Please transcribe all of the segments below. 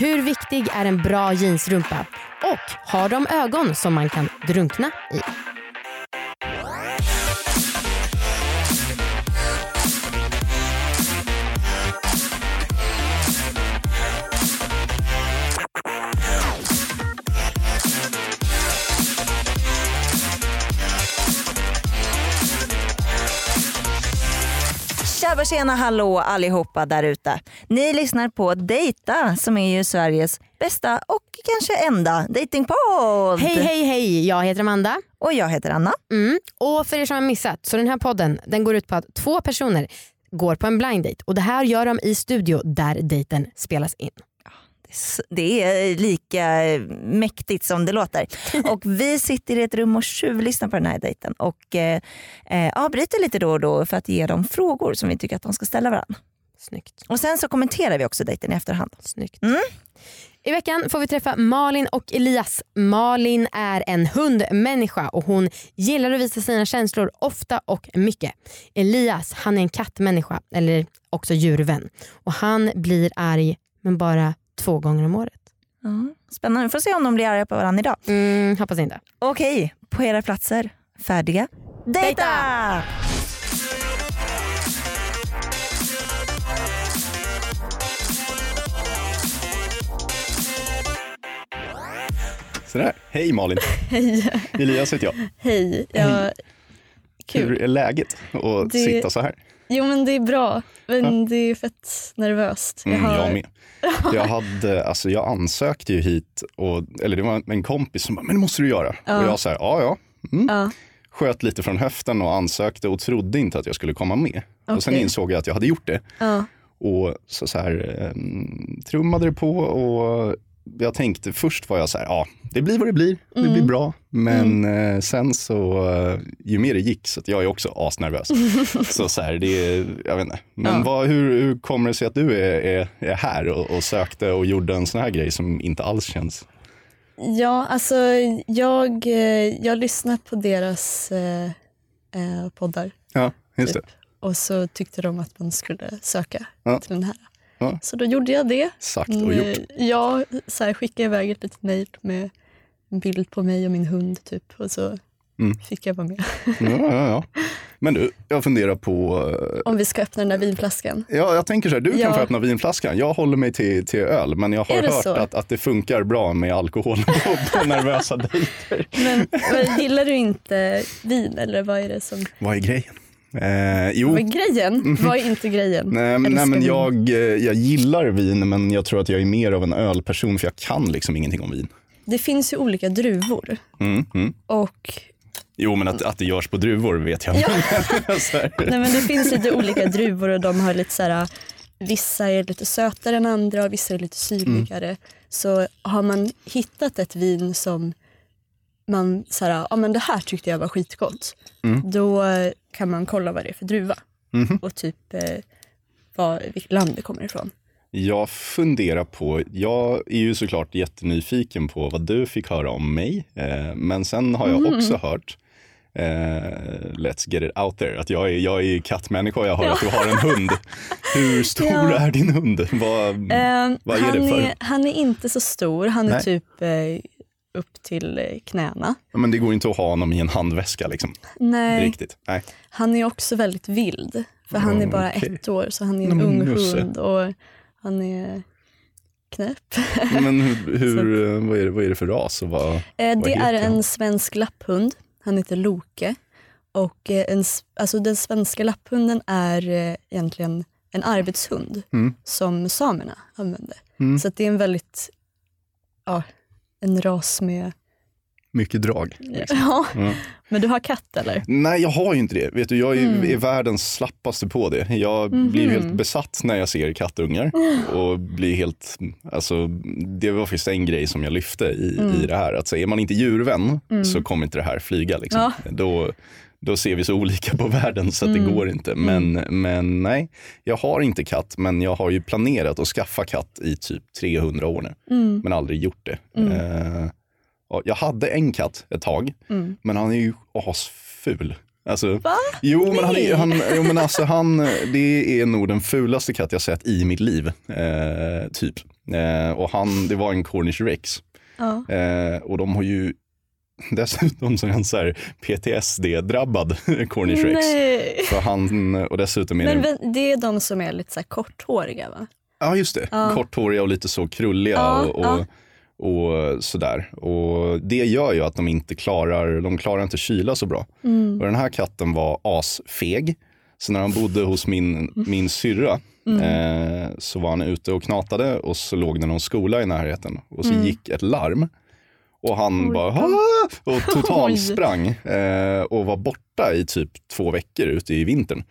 Hur viktig är en bra jeansrumpa? Och har de ögon som man kan drunkna i? Tjena hallå allihopa där ute. Ni lyssnar på Dejta som är ju Sveriges bästa och kanske enda datingpodd. Hej hej hej, jag heter Amanda. Och jag heter Anna. Mm. Och för er som har missat, så den här podden den går ut på att två personer går på en blind date och det här gör de i studio där dejten spelas in. Det är lika mäktigt som det låter. Och vi sitter i ett rum och tjuvlyssnar på den här dejten och eh, eh, avbryter lite då och då för att ge dem frågor som vi tycker att de ska ställa varandra. Snyggt. Och sen så kommenterar vi också dejten i efterhand. Snyggt. Mm. I veckan får vi träffa Malin och Elias. Malin är en hundmänniska och hon gillar att visa sina känslor ofta och mycket. Elias han är en kattmänniska, eller också djurvän. Och han blir arg men bara två gånger om året. Ja, spännande, vi får se om de blir arga på varandra idag. Mm, hoppas inte. Okej, på era platser. Färdiga? Dejta! Sådär. Hej Malin. Hej. Elias heter jag. Hej. Ja, kul. Hur är läget att Det- sitta så här? Jo men det är bra, men det är fett nervöst. Mm, har- jag med. Jag, hade, alltså, jag ansökte ju hit, och, eller det var en kompis som bara, men det måste du göra. Ja. Och jag sa, ja ja. Mm. Ja, Sköt lite från höften och ansökte och trodde inte att jag skulle komma med. Och sen insåg jag att jag hade gjort det. ja, Och så, så här, eh, trummade det på och jag tänkte först var jag så här, ja det blir vad det blir, det Mm. blir bra. Men eh, sen så, eh, ju mer det gick, så jag är också asnervös. så så här, det är, jag vet inte. Men Ja. vad, hur, hur kommer det sig att du är, är, är här och, och sökte och gjorde en sån här grej som inte alls känns... ja alltså jag, eh, jag lyssnar på deras eh, poddar Ja, just typ. och så tyckte de att man skulle söka Ja. till den här. Ja. Så då gjorde jag det. Sagt och Mm, gjort. Jag så här, skickade iväg ett litet mejl med en bild på mig och min hund typ och så Mm. fick jag vara med. Ja, ja, ja. Men du, jag funderar på... eh, Om vi ska öppna den där vinflaskan. Ja, jag tänker så här, du kan Ja. få öppna vinflaskan. Jag håller mig till, till öl, men jag har hört så? att, att det funkar bra med alkohol på nervösa dejter. Men, men gillar du inte vin eller vad är det som... Vad är grejen? Eh, jo, Vad är grejen? Vad är inte grejen? nej, nej, men jag, eh, jag gillar vin, men jag tror att jag är mer av en ölperson, för jag kan liksom ingenting om vin. Det finns ju olika druvor Mm, mm. och Jo, men att, att det görs på druvor vet jag. Nej, men det finns lite olika druvor och de har lite så här, vissa är lite sötare än andra och vissa är lite syrligare. Så har man hittat ett vin som man så här, ja men det här tyckte jag var skitgott. Mm. Då kan man kolla vad det är för druva Mhm. och typ eh, vad, vilket land det kommer ifrån. Jag funderar på, jag är ju såklart jättenyfiken på vad du fick höra om mig. Eh, men sen har jag Mm. också hört, eh, let's get it out there, att jag är, jag är kattmänniska och jag hör att du har en hund. Hur stor Ja. är din hund? Vad, Eh, vad är han, det för? är, han är inte så stor, han är Nej. typ eh, upp till eh, knäna. Men det går inte att ha honom i en handväska liksom. Nej, Riktigt. Nej. han är också väldigt vild. För han är bara Okej. ett år så han är en men ung Musse. hund och han är knäpp. Men hur, hur, eh, vad, är det, vad är det för ras? Och vad, Eh, Vad det är han? en svensk lapphund. Han heter Loke. Och eh, en, alltså den svenska lapphunden är egentligen en arbetshund Mm. som samerna använde. Mm. Så det är en väldigt, ja, en ras med mycket drag. Liksom. Ja. Ja. Men du har katt eller? Nej, jag har ju inte det. Vet du, jag är, Mm. är världens slappaste på det. Jag Mhm. blir helt besatt när jag ser kattungar. Och blir helt, alltså, det var faktiskt en grej som jag lyfte i, Mm. i det här. Att så är man inte djurvän Mm. så kommer inte det här flyga. Liksom. Ja. Då, då ser vi så olika på världen så att Mm. det går inte. Men, men nej, jag har inte katt. Men jag har ju planerat att skaffa katt i typ 300 år nu. Mm. Men aldrig gjort det. Mm. Eh, ja, jag hade en katt ett tag. Mm. Men han är ju asful. Alltså, Va? Jo, men, han, är- han, jo, men alltså han, det är nog den fulaste katt jag sett i mitt liv. Eh, typ. Eh, och han, det var en Cornish rex. Ja. Eh, och de har ju dessutom så är han så här PTSD-drabbad Cornish rex. Nej. För han, och dessutom är Men det, det är de som är lite så här korthåriga va? ja just det, Ja. korthåriga och lite så krulliga Ja, och, och, ja. och sådär. Och det gör ju att de inte klarar, de klarar inte kyla så bra. Mm. Och den här katten var asfeg. Så när han bodde hos min, min syrra Mm. eh, så var han ute och knatade och så låg det någon skola i närheten. Och så Mm. gick ett larm. Och han Oj bara. "Ah!" och totalsprang eh, och var borta i typ två veckor ute i vintern.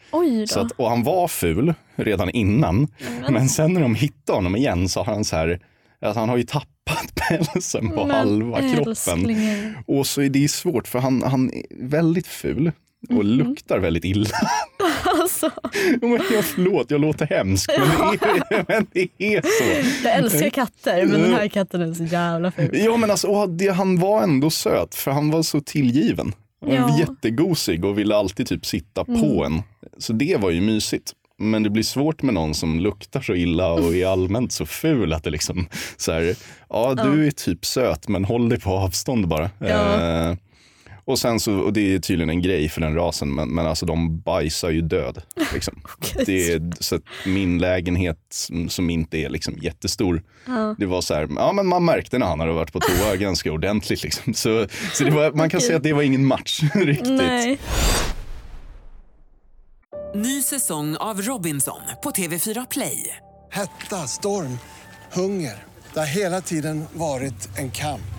Så att, och han var ful redan innan. Men- Men sen när de hittade honom igen så har han så här, att han har ju tappat pälsen på Men halva kroppen. älsklingen. Och så är det svårt för han, han är väldigt ful och Mhm. luktar väldigt illa. Alltså, men jag, förlåt, jag låter hemsk men det är, men det är så. jag älskar katter men den här katten är så jävla ful. Ja men alltså, och det, han var ändå söt för han var så tillgiven. Var Ja. jättegosig och ville alltid typ sitta Mm. på en. Så det var ju mysigt. Men det blir svårt med någon som luktar så illa och är allmänt så ful att det liksom så här, ja du är typ söt men håll dig på avstånd bara. Ja. Eh, och sen så, och det är tydligen en grej för den rasen, men, men alltså de bajsar ju död. Liksom. det är, så att min lägenhet som, som inte är liksom jättestor, Ja. det var så här, ja men man märkte när han hade varit på toa ganska ordentligt. Liksom. Så, så det var, man kan säga att det var ingen match riktigt. Nej. Ny säsong av Robinson på TV4 Play. Hetta, storm, hunger. Det har hela tiden varit en kamp.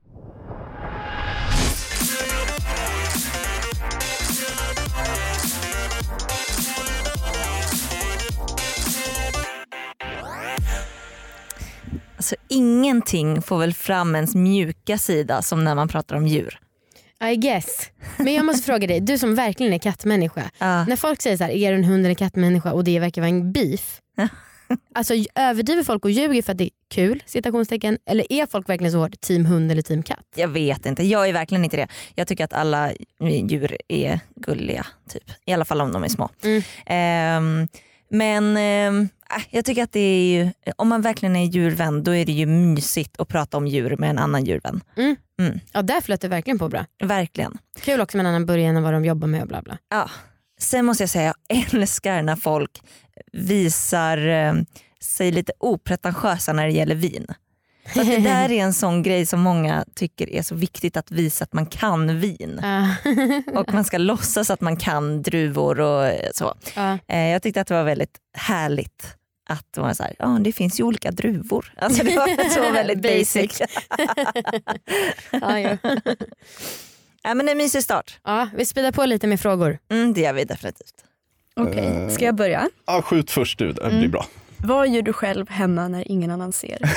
Alltså, ingenting får väl fram ens mjuka sida som när man pratar om djur. I guess. Men jag måste fråga dig, du som verkligen är kattmänniska. Ja. När folk säger så här, är du en hund eller kattmänniska och det verkar vara en beef. alltså överdriver folk och ljuger för att det är kul? Citationstecken. Eller är folk verkligen så hårt team hund eller team katt? Jag vet inte, jag är verkligen inte det. Jag tycker att alla djur är gulliga, typ. i alla fall om de är små. Mm. Ehm, men äh, jag tycker att det är ju, om man verkligen är djurvän då är det ju mysigt att prata om djur med en annan djurvän. Ja där flöt det verkligen på bra. Verkligen. Kul också med en annan början än vad de jobbar med och bla bla. Ja. Sen måste jag säga, jag älskar när folk visar eh, sig lite opretentiösa när det gäller vin. Att det där är en sån grej som många tycker är så viktigt att visa att man kan vin. Ja. Och man ska låtsas att man kan druvor och eh, så. Eh, Jag tyckte att det var väldigt härligt att var så här, ja det finns ju olika druvor. Alltså det var så väldigt basic. Ja, men en mysig start. ja, vi speedar på lite med frågor. Mm, det gör vi definitivt. Okej, Eh. ska jag börja? Ja, skjut först du, det blir Mm. bra. Vad gör du själv hemma när ingen annan ser?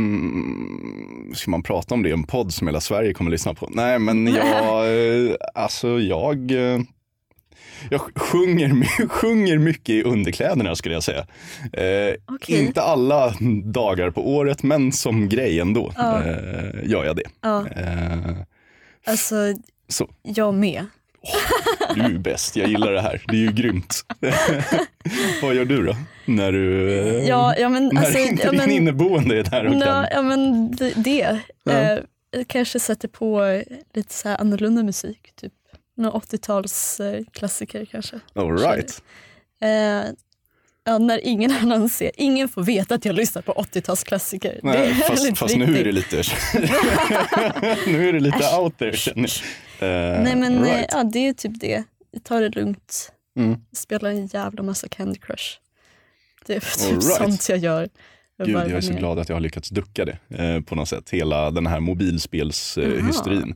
Ehm, ska man prata om det i en podd som hela Sverige kommer att lyssna på? Nej, men jag, eh, alltså jag, eh, jag sjunger, sjunger mycket i underkläderna skulle jag säga. Eh, Okej. Inte alla dagar på året, men som grej ändå Ja. eh, gör jag det. Ja. Eh, Alltså, Så. jag med. Du är bäst, jag gillar det här. Det är ju grymt. Vad gör du då? När du Ja, ja, men, när alltså, inte ja, din men- inneboende är där och kan. ja men det. det. Ja. Eh, kanske sätter på lite så här annorlunda musik. Typ någon 80-tals eh, klassiker kanske. All right. Eh, ja, när ingen annan ser. Ingen får veta att jag lyssnar på 80-talsklassiker. Nej, det är fast fast nu är det lite, nu är det lite out there känner jag. Eh, Nej men eh, right. ja, det är typ det. Jag tar det lugnt. Mm. Spelar en jävla massa Candy Crush. Det är typ right. sånt jag gör. Jag Gud, jag är så glad att jag har lyckats ducka det eh, på något sätt. Hela den här mobilspelshysterin.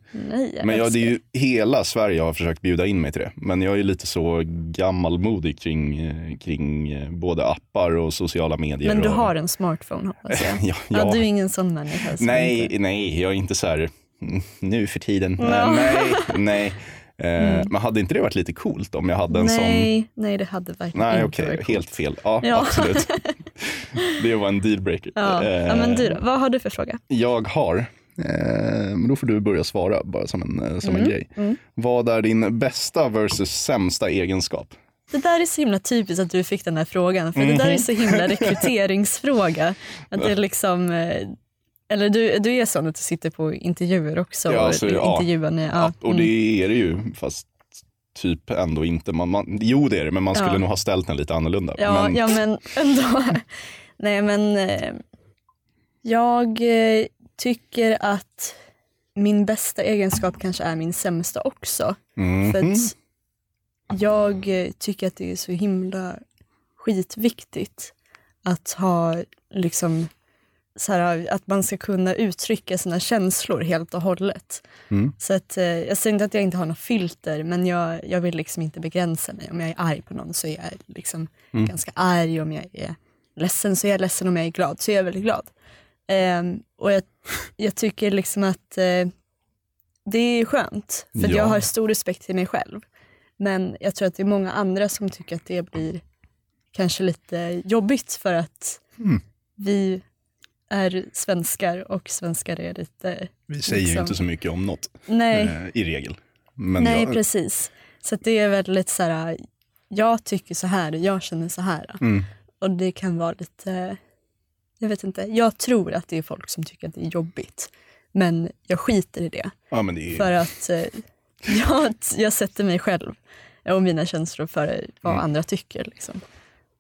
Jag Men jag, det är ju hela Sverige har försökt bjuda in mig till det. Men jag är lite så gammalmodig kring, eh, kring eh, både appar och sociala medier. Men du och, har en smartphone hoppas jag. ja, Ja, ja. du är ingen sån människa. Nej, inte- nej, jag är inte så här nu för tiden. Ja. Eh, Nej, nej. Eh, Mm. Men hade inte det varit lite coolt om jag hade en sån? nej, nej, det hade verkligen Nej, inte okej, varit helt fel. Ja, Ja. absolut. det var en dealbreaker. Ja. ja, men du då? Eh, Vad har du för fråga? Jag har, eh, men då får du börja svara bara som en, eh, som en Mm, grej. mm. Vad är din bästa versus sämsta egenskap? Det där är så himla typiskt att du fick den här frågan. För det där är så himla rekryteringsfråga. Att det är liksom, eh, eller du, du är sån att du sitter på intervjuer också. Ja, och alltså, ja. intervjuar med, ja, Och mm. det är det ju, fast typ ändå inte. Man, man, jo det är det, men man skulle Ja. nog ha ställt den lite annorlunda. Ja, men, ja men ändå. Nej men eh, jag eh, tycker att min bästa egenskap kanske är min sämsta också. Mhm. För att jag eh, tycker att det är så himla skitviktigt att ha liksom så här, att man ska kunna uttrycka sina känslor helt och hållet. Mm. Så att, eh, jag säger inte att jag inte har något filter men jag, jag vill liksom inte begränsa mig. Om jag är arg på någon så är jag liksom Mm. ganska arg. Om jag är ledsen så är jag ledsen. Om jag är glad så är jag väldigt glad. Ehm, och jag, jag tycker liksom att eh, det är skönt. För Ja. jag har stor respekt till mig själv. Men jag tror att det är många andra som tycker att det blir kanske lite jobbigt för att Mm. vi är svenskar och svenskar är lite... Vi säger ju liksom- inte så mycket om något Nej. eh, i regel. Men Nej, jag, precis. Så det är väldigt så här, jag tycker så här, jag känner så här. Mm. Och det kan vara lite, jag vet inte, jag tror att det är folk som tycker att det är jobbigt. Men jag skiter i det. Ja, men det är, För att eh, jag, jag sätter mig själv och mina känslor före vad Mm. andra tycker. Liksom.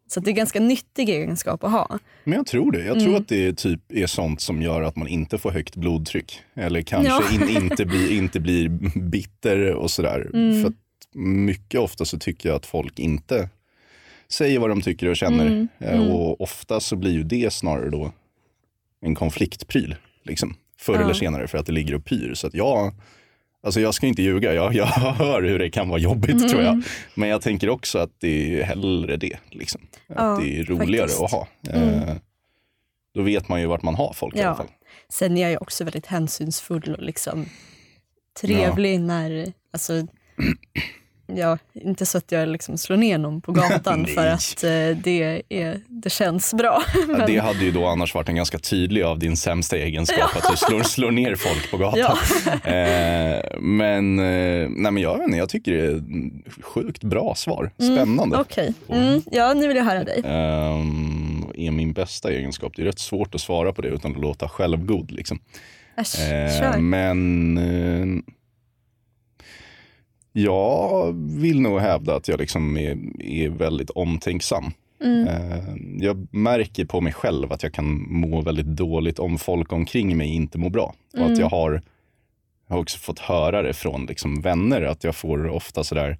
Så det är ganska nyttig egenskap att ha. Men jag tror det. Jag tror Mm. att det är, typ, är sånt som gör att man inte får högt blodtryck. Eller kanske Ja. in, inte, blir, inte blir bitter och sådär. Mm. För mycket ofta så tycker jag att folk inte säger vad de tycker och känner. Mm. Eh, Mm. Och ofta så blir ju det snarare då en konfliktpryl. Liksom, förr Ja. eller senare för att det ligger och pyr. Så att jag, alltså jag ska inte ljuga, jag, jag hör hur det kan vara jobbigt Mm. tror jag. Men jag tänker också att det är hellre det. Liksom. Att Ja, det är roligare faktiskt. att ha. Mm. Eh, Då vet man ju vart man har folk i alla Ja. fall. Sen är jag ju också väldigt hänsynsfull och liksom trevlig när, alltså, ja, inte så att jag liksom slår ner någon på gatan för att eh, det, är, det känns bra. Men- det hade ju då annars varit en ganska tydlig av din sämsta egenskap, att du slår, slår ner folk på gatan. Ja. Eh, men, eh, nej, men jag inte, jag tycker det är sjukt bra svar. Mm, Spännande. Okej, mm, ja nu vill jag höra dig. Ehm, är min bästa egenskap? Det är rätt svårt att svara på det utan att låta självgod. Liksom. Äsch, Eh, kör. men eh, jag vill nog hävda att jag liksom är, är väldigt omtänksam. Mm. Eh, jag märker på mig själv att jag kan må väldigt dåligt om folk omkring mig inte mår bra. Och Mm. att jag har, jag har också fått höra det från liksom vänner att jag får ofta sådär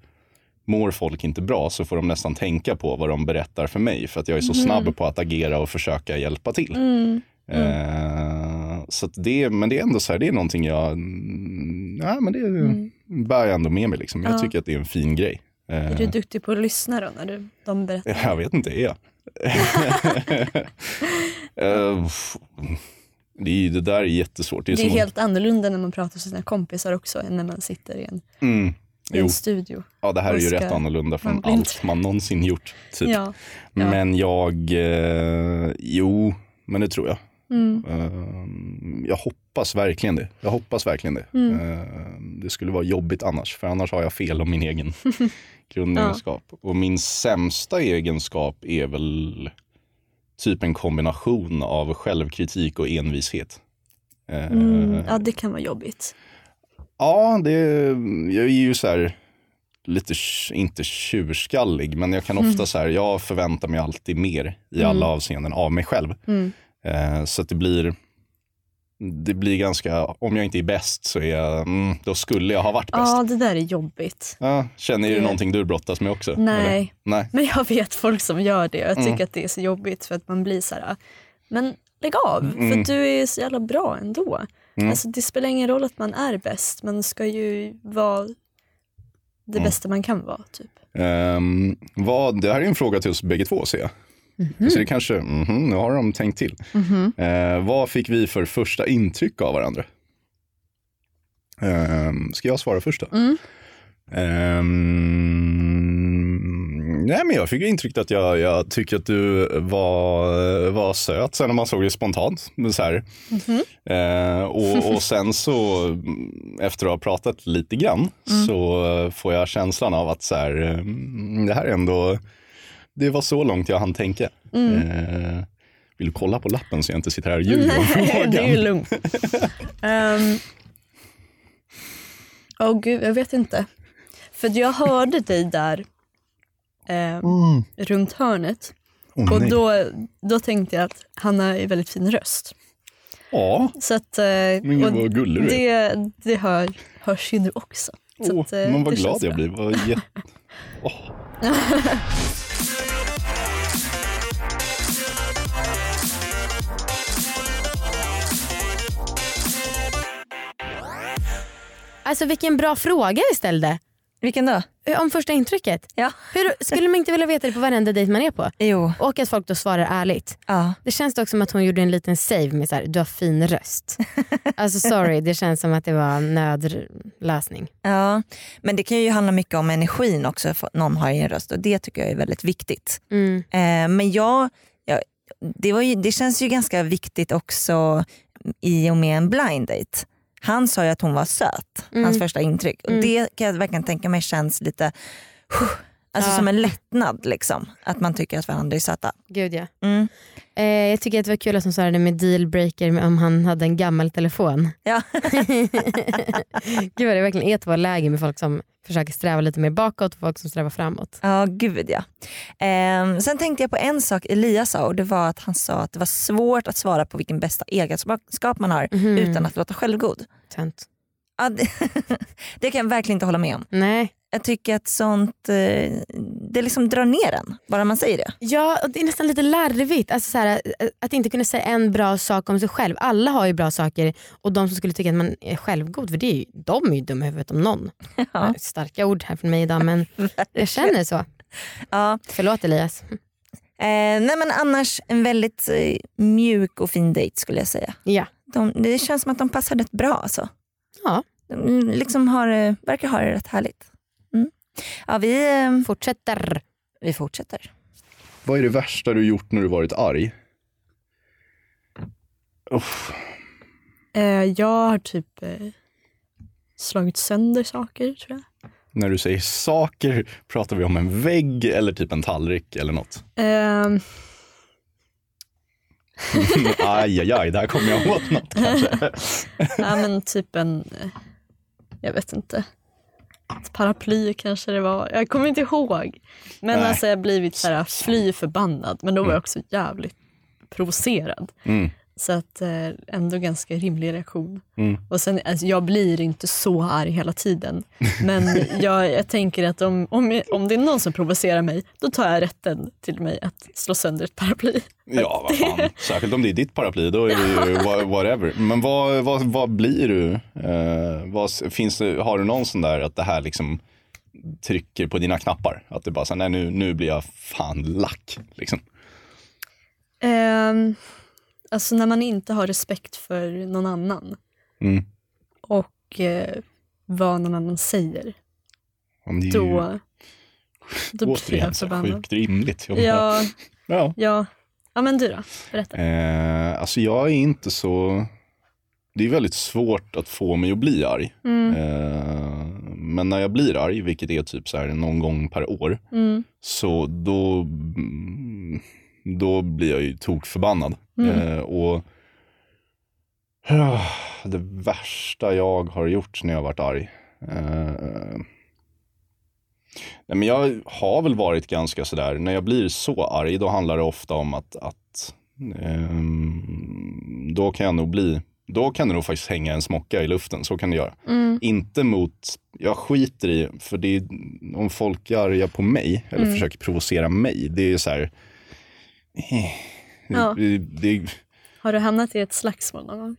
Mår folk inte bra så får de nästan tänka på vad de berättar för mig för att jag är så Mm. snabb på att agera och försöka hjälpa till. Mm. Eh, så det, men det är ändå så här, det är någonting jag, mm, ja, men det Mm. Bär jag ändå med mig. Liksom. Jag Ja. tycker att det är en fin grej. Är du duktig på att lyssna då när du, de berättar? jag vet inte, är jag? Eh, det, är, det där är jättesvårt. Det är, Det är helt annorlunda när man pratar med sina kompisar också än när man sitter i en, mm, i en studio. ja, det här är ju ska- rätt annorlunda man från blir allt inte- man någonsin gjort. Typ. Ja. Ja. Men jag, eh, jo, men det tror jag. Mm. Eh, jag hoppas hoppas verkligen det. Jag hoppas verkligen det. Mm. Eh, det skulle vara jobbigt annars, för annars har jag fel om min egen grundegenskap. Och min sämsta egenskap är väl typ en kombination av självkritik och envishet. Eh, Mm, ja, det kan vara jobbigt. Ja, det, jag är ju så här lite, inte tjurskallig, men jag kan ofta Mm. så här, jag förväntar mig alltid mer i Mm. alla avseenden av mig själv. Mm. Eh, så att det blir, det blir ganska, om jag inte är bäst så är jag, mm, då skulle jag ha varit bäst. Ja, det där är jobbigt. Ja, känner du Det- någonting du brottas med också? Nej. eller? Nej. Men jag vet folk som gör det och jag tycker Mm. att det är så jobbigt för att man blir så här, men lägg av Mm. för du är så jävla bra ändå. Mm. Alltså, det spelar ingen roll att man är bäst, man ska ju vara det Mm. bästa man kan vara. Typ. Ehm, vad, det här är en fråga till oss bägge två ser jag. Så det kanske, mhm, nu har de tänkt till. Mhm. Eh, vad fick vi för första intryck av varandra? Ehm, ska jag svara först då? Mm. Ehm, nej, men jag fick intrycket att jag, jag tycker att du var, var söt sen när man såg det spontant. Så. Mhm. Eh, och, och sen så efter att ha pratat lite grann Mm. så eh, får jag känslan av att så här, mm, det här är ändå, det var så långt jag hann tänka. Mm. Eh, vill du kolla på lappen så jag inte sitter här och ljuger om frågan? det är ju lugnt. um, Åh gud, jag vet inte. För jag hörde dig där eh, runt hörnet. Åh, och då, då tänkte jag att han har en väldigt fin röst. Ja, Så att, eh, Men gud, vad gullig du är. det, det hör, hörs ju nu också. Så Åh, att, eh, men vad glad jag bra. blir. Vad jä- Åh. Alltså vilken bra fråga vi ställde. Vilken då? Eh, Om första intrycket. Ja. Hur, skulle man inte vilja veta det på varenda dejt man är på? Jo. Och att folk då svarar ärligt. Ja. Det känns dock som att hon gjorde en liten save med så här, du har fin röst. alltså sorry, det känns som att det var en nödlösning. Ja, men det kan ju handla mycket om energin också för någon har i en röst och det tycker jag är väldigt viktigt. Mm. Eh, men jag, jag det, var ju, det känns ju ganska viktigt också i och med en blind date. Han sa ju att hon var söt, Mm. hans första intryck. Och Mm. Det kan jag verkligen tänka mig känns lite alltså Ja. som en lättnad. Liksom, att man tycker att varandra är söta. Gud ja. Mm. Eh, jag tycker att det var kul att hon svarade med dealbreaker om han hade en gammal telefon. Ja. Gud vad det verkligen är två läger med folk som försöker sträva lite mer bakåt och folk som strävar framåt. Ja, gud ja. Ehm, sen tänkte jag på en sak Elias sa och det var att han sa att det var svårt att svara på vilken bästa egenskap man har Mhm. utan att låta självgod. Tönt. Ja, det, det kan jag verkligen inte hålla med om. Nej. Jag tycker att sånt eh, det liksom drar ner en, bara man säger det. Ja, och det är nästan lite larvigt. Alltså så här, att inte kunna säga en bra sak om sig själv. Alla har ju bra saker och de som skulle tycka att man är självgod, för det är ju, de är ju dumma i huvudet om någon. Ja. Starka ord här från mig idag men jag känner så. Ja. Förlåt Elias. Eh, nej men annars en väldigt eh, mjuk och fin dejt skulle jag säga. Ja. De, det känns som att de passar rätt bra alltså. Ja. De liksom har, eh, verkar ha det rätt härligt. Ja, vi, eh, Fortsätter. vi fortsätter. Vad är det värsta du gjort när du varit arg? Uff. Eh, jag har typ eh, slagit sönder saker tror jag. När du säger saker, pratar vi om en vägg eller typ en tallrik eller något? Ehm, aj, aj, aj, där kommer jag åt något kanske. ja, men typ en, jag vet inte, ett paraply kanske det var. Jag kommer inte ihåg. Men Nej. alltså jag har blivit så här, fly förbannad. Men då var Mm. jag också jävligt provocerad. Mm, Så att eh, ändå ganska rimlig reaktion. mm. Och sen, alltså, jag blir inte så arg hela tiden. Men jag, jag tänker att om, om, om det är någon som provocerar mig, då tar jag rätten till mig att slå sönder ett paraply. Ja, vad fan. Särskilt om det är ditt paraply, då är det ju wha- whatever. Men vad, vad, vad blir du? Eh, vad, finns har du någon sån där att det här liksom trycker på dina knappar? Att du bara, så, nej nu, nu blir jag fan lack. Liksom. Ehm, alltså när man inte har respekt för någon annan Mm. och eh, vad någon annan säger, ju då, då blir återigen jag så förbannad. sjukt rimligt. Jag Ja, ja. ja. ja, men du då? Berätta. Eh, alltså jag är inte så... det är väldigt svårt att få mig att bli arg. Mm. Eh, men när jag blir arg, vilket är typ så här någon gång per år, Mm. så då, då blir jag ju tokförbannad. Mm. Eh, och ah, det värsta jag har gjort när jag har varit arg. Eh, nej men jag har väl varit ganska sådär, när jag blir så arg då handlar det ofta om att, att ehm, då kan jag nog bli, då kan det nog faktiskt hänga en smocka i luften, så kan det göra. Mm. Inte mot, jag skiter i, för det är, om folk är arga på mig eller Mm. försöker provocera mig, det är så här, eh, Ja. det, det, Har du hamnat i ett slagsmål någon gång?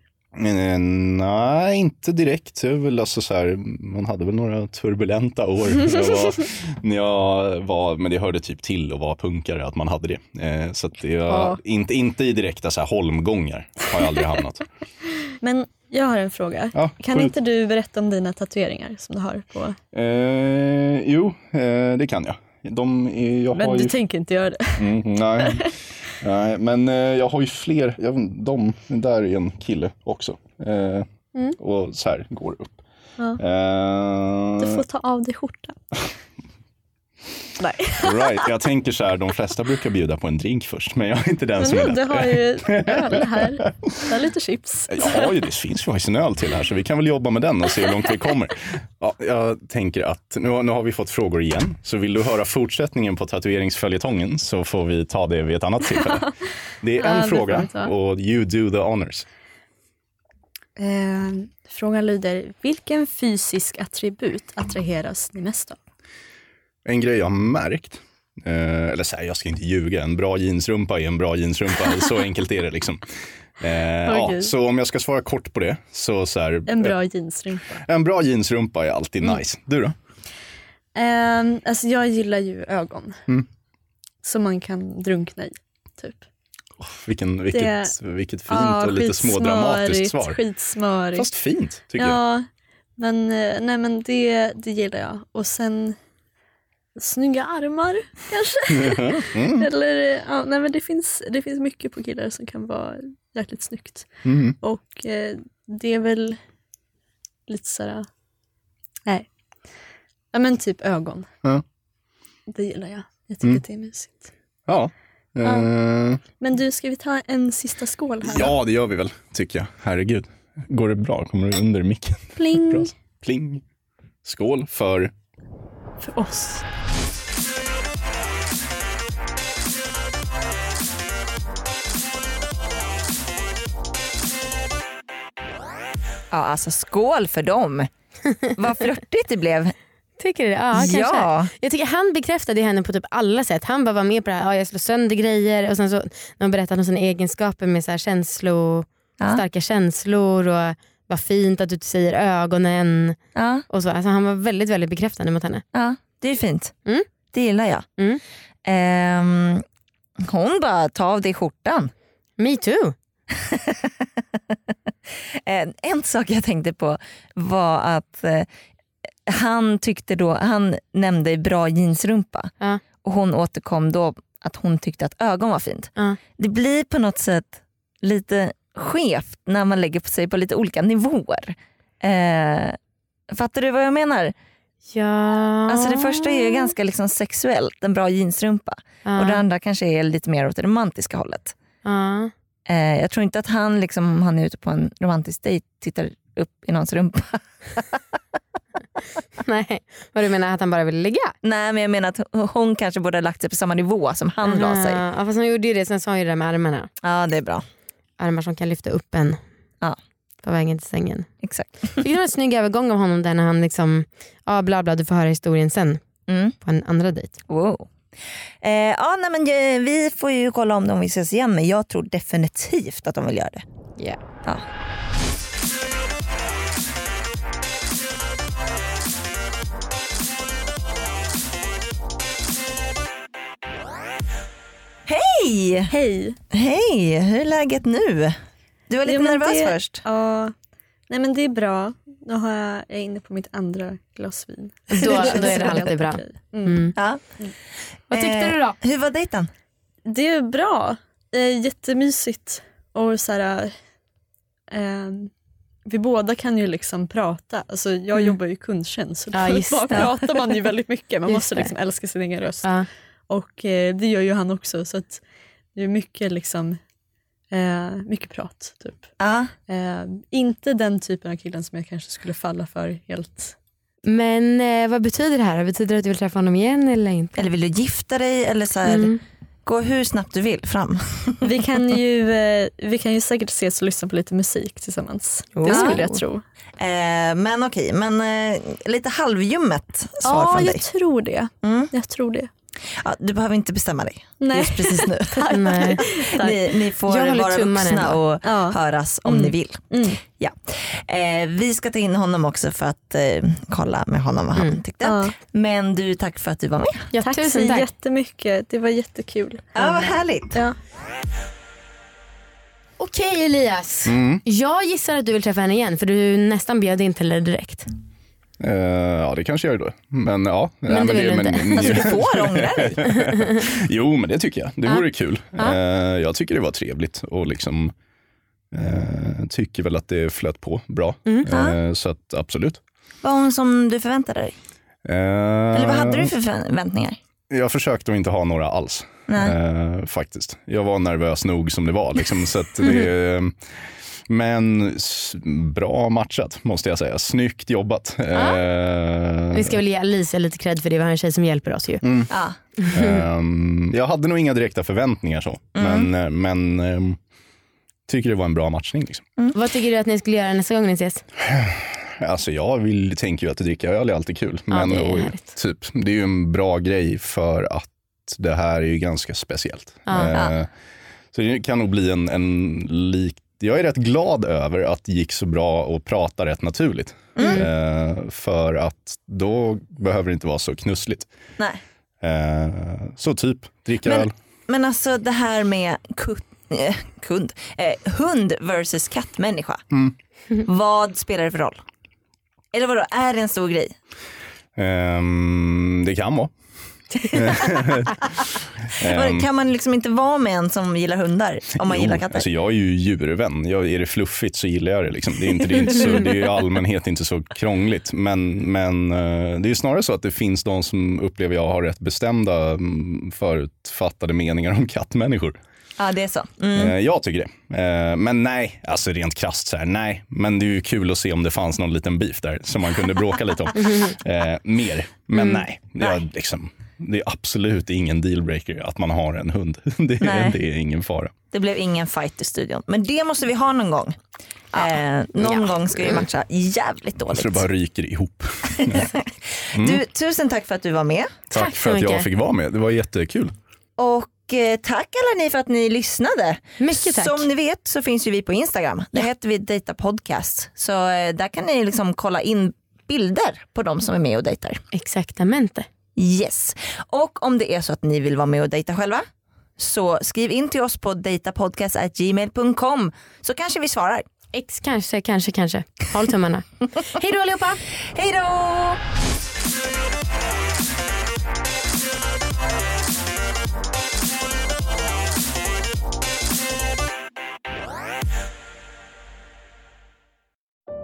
Eh, Nej, inte direkt. Är väl alltså så här, man hade väl några turbulenta år när jag, var, när jag var, men det hörde typ till att vara punkare, att man hade det. Eh, så det var Ja. inte, inte i direkta så här holmgångar har jag aldrig hamnat. Men jag har en fråga. Ja, kan inte du berätta om dina tatueringar som du har på... Eh, jo, eh, det kan jag. De är, jag Men du ju... tänker inte göra det? Mm, nej. nej, men eh, jag har ju fler. Jag, de, där är en kille också. Eh, Mm. Och så här går upp. Ja. Eh, Du får ta av dig skjortan. Nej. Right. Jag tänker så här, de flesta brukar bjuda på en drink först, men jag är inte den Men som är nu, du har ju öl här. Du har lite chips. Jag ju, det finns ju faktiskt en öl till här, så vi kan väl jobba med den och se hur långt vi kommer. Ja, jag tänker att nu, har- nu har vi fått frågor igen, så vill du höra fortsättningen på tatueringsföljetongen så får vi ta det vid ett annat tillfälle. Det är Ja, en det får fråga och you do the honors. Eh, frågan lyder, vilken fysisk attribut attraheras ni mest av? En grej jag har märkt, eh, eller så här, jag ska inte ljuga, en bra jeansrumpa är en bra jeansrumpa. så enkelt är det liksom. Eh, ja, Okej. så om jag ska svara kort på det, så, så här, En bra jeansrumpa. en bra jeansrumpa är alltid nice. Du då? Eh, alltså jag gillar ju ögon. Mm. Som man kan drunkna i. Typ. Vilken, vilket, vilket fint Ja, och lite smådramatiskt svar. Skitsmörigt. Fast fint, tycker jag. ja, men, eh, nej, men det, det gillar jag. Och sen snygga armar kanske. Mm. Eller, eh, ja, nej, men det, finns, det finns mycket på killar som kan vara jäkligt snyggt. Mm. Och eh, det är väl lite sådär, nej. Ja men typ ögon. Ja. Det gillar jag. Jag tycker Mm. att det är mysigt. Ja. Eh, Men du, ska vi ta en sista skål här? ja, det gör vi väl, tycker jag. Herregud. Går det bra? Kommer du under micken? Pling! Pling. Skål för... För oss. Ja, alltså skål för dem. Vad flörtigt det blev. Tycker du det? Ja, kanske. Ja. Jag tycker han bekräftade henne på typ alla sätt. Han bara var med på det här, ja, jag slår sönder grejer och sen så när han berättade om sina egenskaper med så här känslo, Ja. starka känslor och vad fint att du säger ögonen. Ja, Och så. Alltså, han var väldigt väldigt bekräftande mot henne. ja, det är fint. Mm. Det gillar jag. Mm. Ehm, hon bara, ta av dig skjortan. Me too. Eh, en sak jag tänkte på var att eh, han tyckte då, han nämnde bra jeansrumpa Ja. och hon återkom då att hon tyckte att ögon var fint. Ja. Det blir på något sätt lite skevt när man lägger på sig på lite olika nivåer. Eh, fattar du vad jag menar? Ja. Alltså det första är ju ganska liksom sexuellt, en bra jeansrumpa. ja. Och det andra kanske är lite mer åt det romantiska hållet. Eh, jag tror inte att han, liksom, om han är ute på en romantisk dejt, tittar upp i någons rumpa. Nej, vad du menar att han bara ville ligga? Nej men jag menar att hon kanske borde ha lagt sig på samma nivå som han la sig. Ja, fast hon gjorde ju det, sen sa hon ju det där med armarna. Ja det är bra. Armar som kan lyfta upp en Ja. på vägen till sängen. Exakt. Fick du en snygg övergång av honom där när han liksom, ja bla bla du får höra historien sen Mm. på en andra dejt. Wow. Eh, ja, nej, men, eh, vi får ju kolla om de vill ses igen men jag tror definitivt att de vill göra det. Yeah. Ja. Hej! Hej! Hej! Hur är läget nu? Du var lite Jo, nervös det- först. Ja, nej men det är bra. Nu har jag, jag är inne på mitt andra glas vin. Då, då är det alltid bra. Mm. Mm. Ja. Vad tyckte Eh, du då? Hur var dejten? Det är bra. Eh, jättemysigt. Och så här, eh, vi båda kan ju liksom prata. Alltså, jag Mm. jobbar ju i kundtjänst så Ja, bara pratar man ju väldigt mycket. Man Just måste det. liksom älska sin egen röst. Ja. Och eh, det gör ju han också. Så att det är mycket, liksom, eh, mycket prat. Typ. Ja. Eh, inte den typen av killen som jag kanske skulle falla för helt. Men eh, vad betyder det här? Betyder det att du vill träffa honom igen eller inte? Eller vill du gifta dig eller så här, Mm. gå hur snabbt du vill fram. Vi kan ju, eh, vi kan ju säkert ses och lyssna på lite musik tillsammans. Oh. Det skulle jag tro. Eh, men okej, men eh, lite halvljummet svar Ja, från jag dig. tror det. Mm. Jag tror det. Ja, du behöver inte bestämma dig Nej. just precis nu. Nej. ni, ni får vara vuxna och Ja. höras om Mm. ni vill. Mm. Ja. Eh, vi ska ta in honom också för att eh, kolla med honom vad han Mm. tyckte. Ja. Men du, tack för att du var med. Ja, Tack så tack. jättemycket. Det var jättekul. Ja, vad härligt. Ja. Okej Elias, Mm. jag gissar att du vill träffa henne igen för du nästan bjöd in till det direkt. Eh, ja, det kanske jag gör då. Men ja. Men det vill du inte. Alltså du får ångra dig. jo, men det tycker jag. Det Ja. vore kul. Ja. Eh, jag tycker det var trevligt och liksom eh, tycker väl att det flöt på bra. Mm. Eh, så att absolut. Var hon som du förväntade dig? Eller vad hade du för förväntningar? Jag försökte att inte ha några alls. Nej. Faktiskt. Jag var nervös nog som det var. Liksom, så att det, men bra matchat måste jag säga. Snyggt jobbat. Eh, Vi ska väl ge Alicia lite cred för det, vi har en tjej som hjälper oss ju. Ja. Ehm, jag hade nog inga direkta förväntningar så, Mm. men, eh, men ehm, tycker det var en bra matchning. Liksom. Vad tycker du att ni skulle göra nästa gång ni ses? Alltså jag vill, tänker ju att dricka öl är alltid kul. Men det är och, typ, det är ju en bra grej för att det här är ju ganska speciellt. Ja. Eh, så det kan nog bli en, en lik... Jag är rätt glad över att det gick så bra att prata rätt naturligt. Mm. Eh, för att då behöver det inte vara så knussligt. Nej. Eh, så typ, dricka Men- öl. Men alltså det här med kut, eh, kund, eh, hund versus kattmänniska. Mm. Vad spelar det för roll? Eller vadå, är det en stor grej? Ehm, det kan vara. Ehm, Kan man liksom inte vara med en som gillar hundar om man jo, gillar katter? Alltså jag är ju djurvän. Jag, är det fluffigt så gillar jag det. Liksom. Det, är inte, det, är inte så, det är i allmänhet inte så krångligt. Men, men eh, det är snarare så att det finns de som upplever jag har rätt bestämda mm, förutfattade meningar om kattmänniskor. Ja det är så. Mm. Eh, Jag tycker det. Eh, Men nej, alltså rent krasst så här, nej. Men det är ju kul att se om det fanns någon liten beef där som man kunde bråka lite om. Eh, mer, men Mm. nej. Jag, liksom, det är absolut ingen dealbreaker att man har en hund. Det, det är ingen fara. Det blev ingen fight i studion. Men det måste vi ha någon gång. Eh, någon gång ska vi matcha jävligt Så dåligt. det bara ryker ihop. Du, tusen tack för att du var med. Tack, Tack så för att jag fick vara med. Det var jättekul. Och eh, tack alla ni för att ni lyssnade. Mycket tack. Som ni vet så finns ju vi på Instagram. Där heter vi Data Podcast. Så eh, där kan ni liksom kolla in bilder på de som är med och dejtar. Exaktamente. Yes. Och om det är så att ni vill vara med och dejta själva så skriv in till oss på datapodcast.gmail.com så kanske vi svarar. X kanske, kanske, kanske. Håll tummarna. Hej då allihopa! Hej då!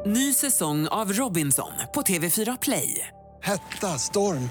Ny säsong av Robinson på TV4 Play. Hetta, storm,